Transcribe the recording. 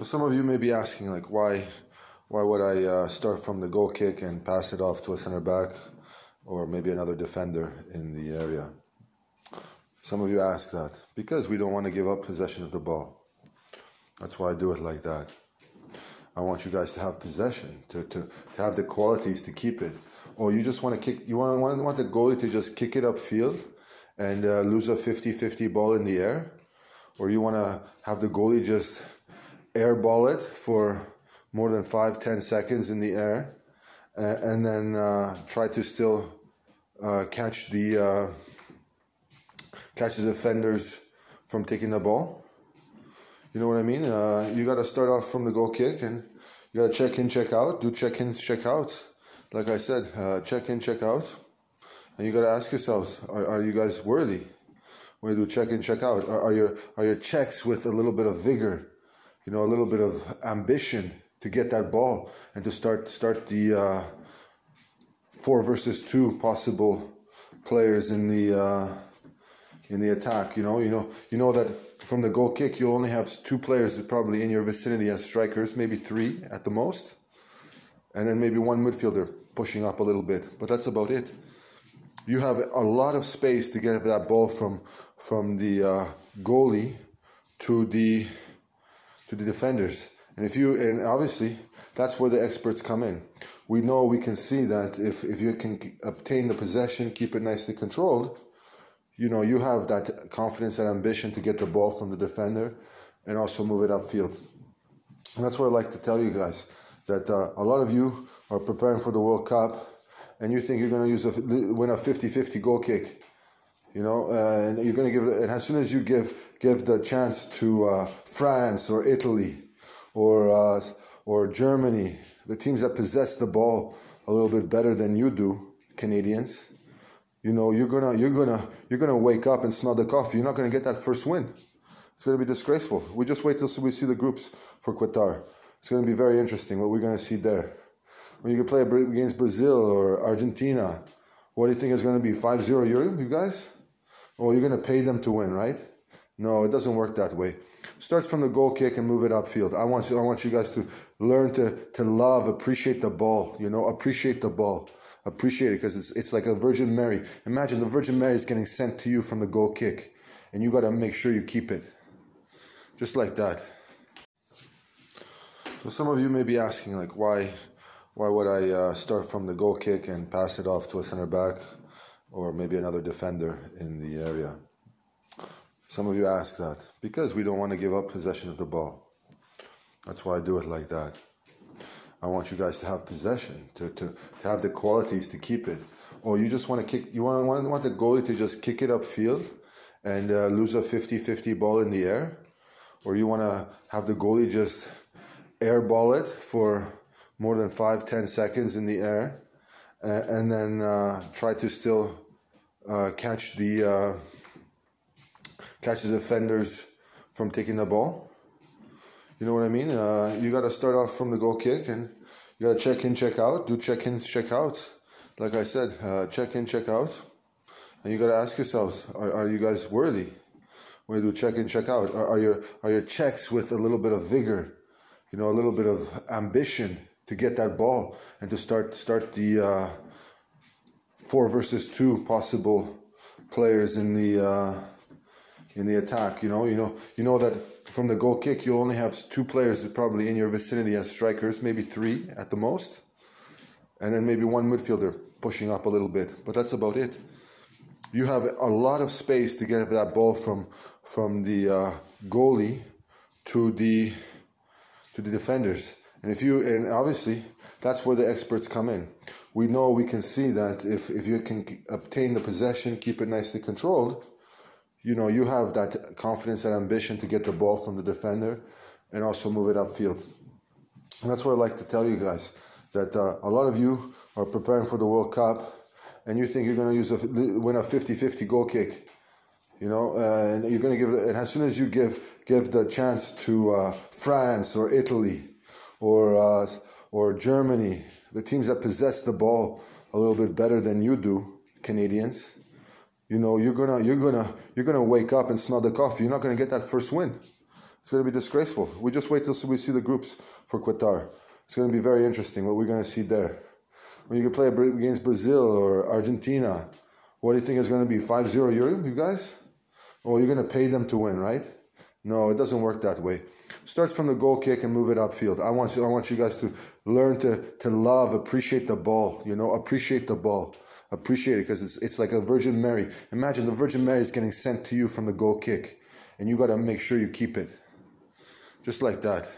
So some of you may be asking, like, why, why would I uh, start from the goal kick and pass it off to a center back, or maybe another defender in the area? Some of you ask that because we don't want to give up possession of the ball. That's why I do it like that. I want you guys to have possession, to, to, to have the qualities to keep it. Or you just want to kick, you want, want, want the goalie to just kick it upfield and uh, lose a 50 50 ball in the air? Or you want to have the goalie just airball it for more than five, ten seconds in the air, and, and then uh, try to still uh, catch the uh, catch the defenders from taking the ball. You know what I mean? Uh, you got to start off from the goal kick, and you got to check in, check out, do check ins, check outs. Like I said, uh, check in, check out, and you got to ask yourselves: Are, are you guys worthy? When you do check in, check out, are, are your are your checks with a little bit of vigor? You know, a little bit of ambition to get that ball and to start start the uh, four versus two possible players in the uh, in the attack. You know, you know, you know that from the goal kick, you only have two players probably in your vicinity as strikers, maybe three at the most, and then maybe one midfielder pushing up a little bit. But that's about it. You have a lot of space to get that ball from from the uh, goalie to the to the defenders. And if you and obviously that's where the experts come in. We know we can see that if, if you can obtain the possession, keep it nicely controlled, you know, you have that confidence and ambition to get the ball from the defender and also move it upfield. And that's what I like to tell you guys that uh, a lot of you are preparing for the World Cup and you think you're going to use a win a 50-50 goal kick you know, uh, and you're going to give, and as soon as you give give the chance to uh, France or Italy or uh, or Germany, the teams that possess the ball a little bit better than you do, Canadians, you know, you're gonna you're gonna you're gonna wake up and smell the coffee. You're not gonna get that first win. It's gonna be disgraceful. We just wait till we see the groups for Qatar. It's gonna be very interesting what we're gonna see there. When you can play against Brazil or Argentina, what do you think is going to be 5-0 Euro, you guys? Well, you're going to pay them to win, right? No, it doesn't work that way. Starts from the goal kick and move it upfield. I want you, I want you guys to learn to, to love, appreciate the ball. You know, appreciate the ball. Appreciate it because it's, it's like a Virgin Mary. Imagine the Virgin Mary is getting sent to you from the goal kick, and you got to make sure you keep it. Just like that. So some of you may be asking, like, why, why would I uh, start from the goal kick and pass it off to a center back? Or maybe another defender in the area. Some of you ask that because we don't want to give up possession of the ball. That's why I do it like that. I want you guys to have possession, to, to, to have the qualities to keep it. Or you just want to kick, you want, want, want the goalie to just kick it upfield and uh, lose a 50 50 ball in the air. Or you want to have the goalie just airball it for more than five, ten seconds in the air and then uh, try to still uh, catch the uh, catch the defenders from taking the ball. You know what I mean? Uh, you got to start off from the goal kick, and you got to check in, check out, do check ins, check outs. Like I said, uh, check in, check out, and you got to ask yourselves: Are, are you guys worthy? When you do check in, check out, are, are your are your checks with a little bit of vigor? You know, a little bit of ambition to get that ball and to start start the uh, four versus two possible players in the uh, in the attack. You know, you know, you know that from the goal kick, you only have two players probably in your vicinity as strikers, maybe three at the most, and then maybe one midfielder pushing up a little bit. But that's about it. You have a lot of space to get that ball from from the uh, goalie to the to the defenders. And if you, and obviously, that's where the experts come in. We know we can see that if, if you can obtain the possession, keep it nicely controlled, you know, you have that confidence and ambition to get the ball from the defender and also move it upfield. And that's what I like to tell you guys that uh, a lot of you are preparing for the World Cup and you think you're going to use a win a 50-50 goal kick you know, uh, and you're going to give, and as soon as you give give the chance to uh, France or Italy or uh, or Germany, the teams that possess the ball a little bit better than you do, Canadians, you know, you're gonna you're gonna you're gonna wake up and smell the coffee. You're not gonna get that first win. It's to be disgraceful. We just wait till we see the groups for Qatar. It's to be very interesting what we're to see there. When you can play against Brazil or Argentina, what do you think is to be 5 0 Euro, you guys? Well, you're to pay them to win, right? No, it doesn't work that way. Starts from the goal kick and move it upfield. I want you, I want you guys to learn to, to love, appreciate the ball. You know, appreciate the ball. Appreciate it because it's, it's like a Virgin Mary. Imagine the Virgin Mary is getting sent to you from the goal kick, and you got to make sure you keep it. Just like that.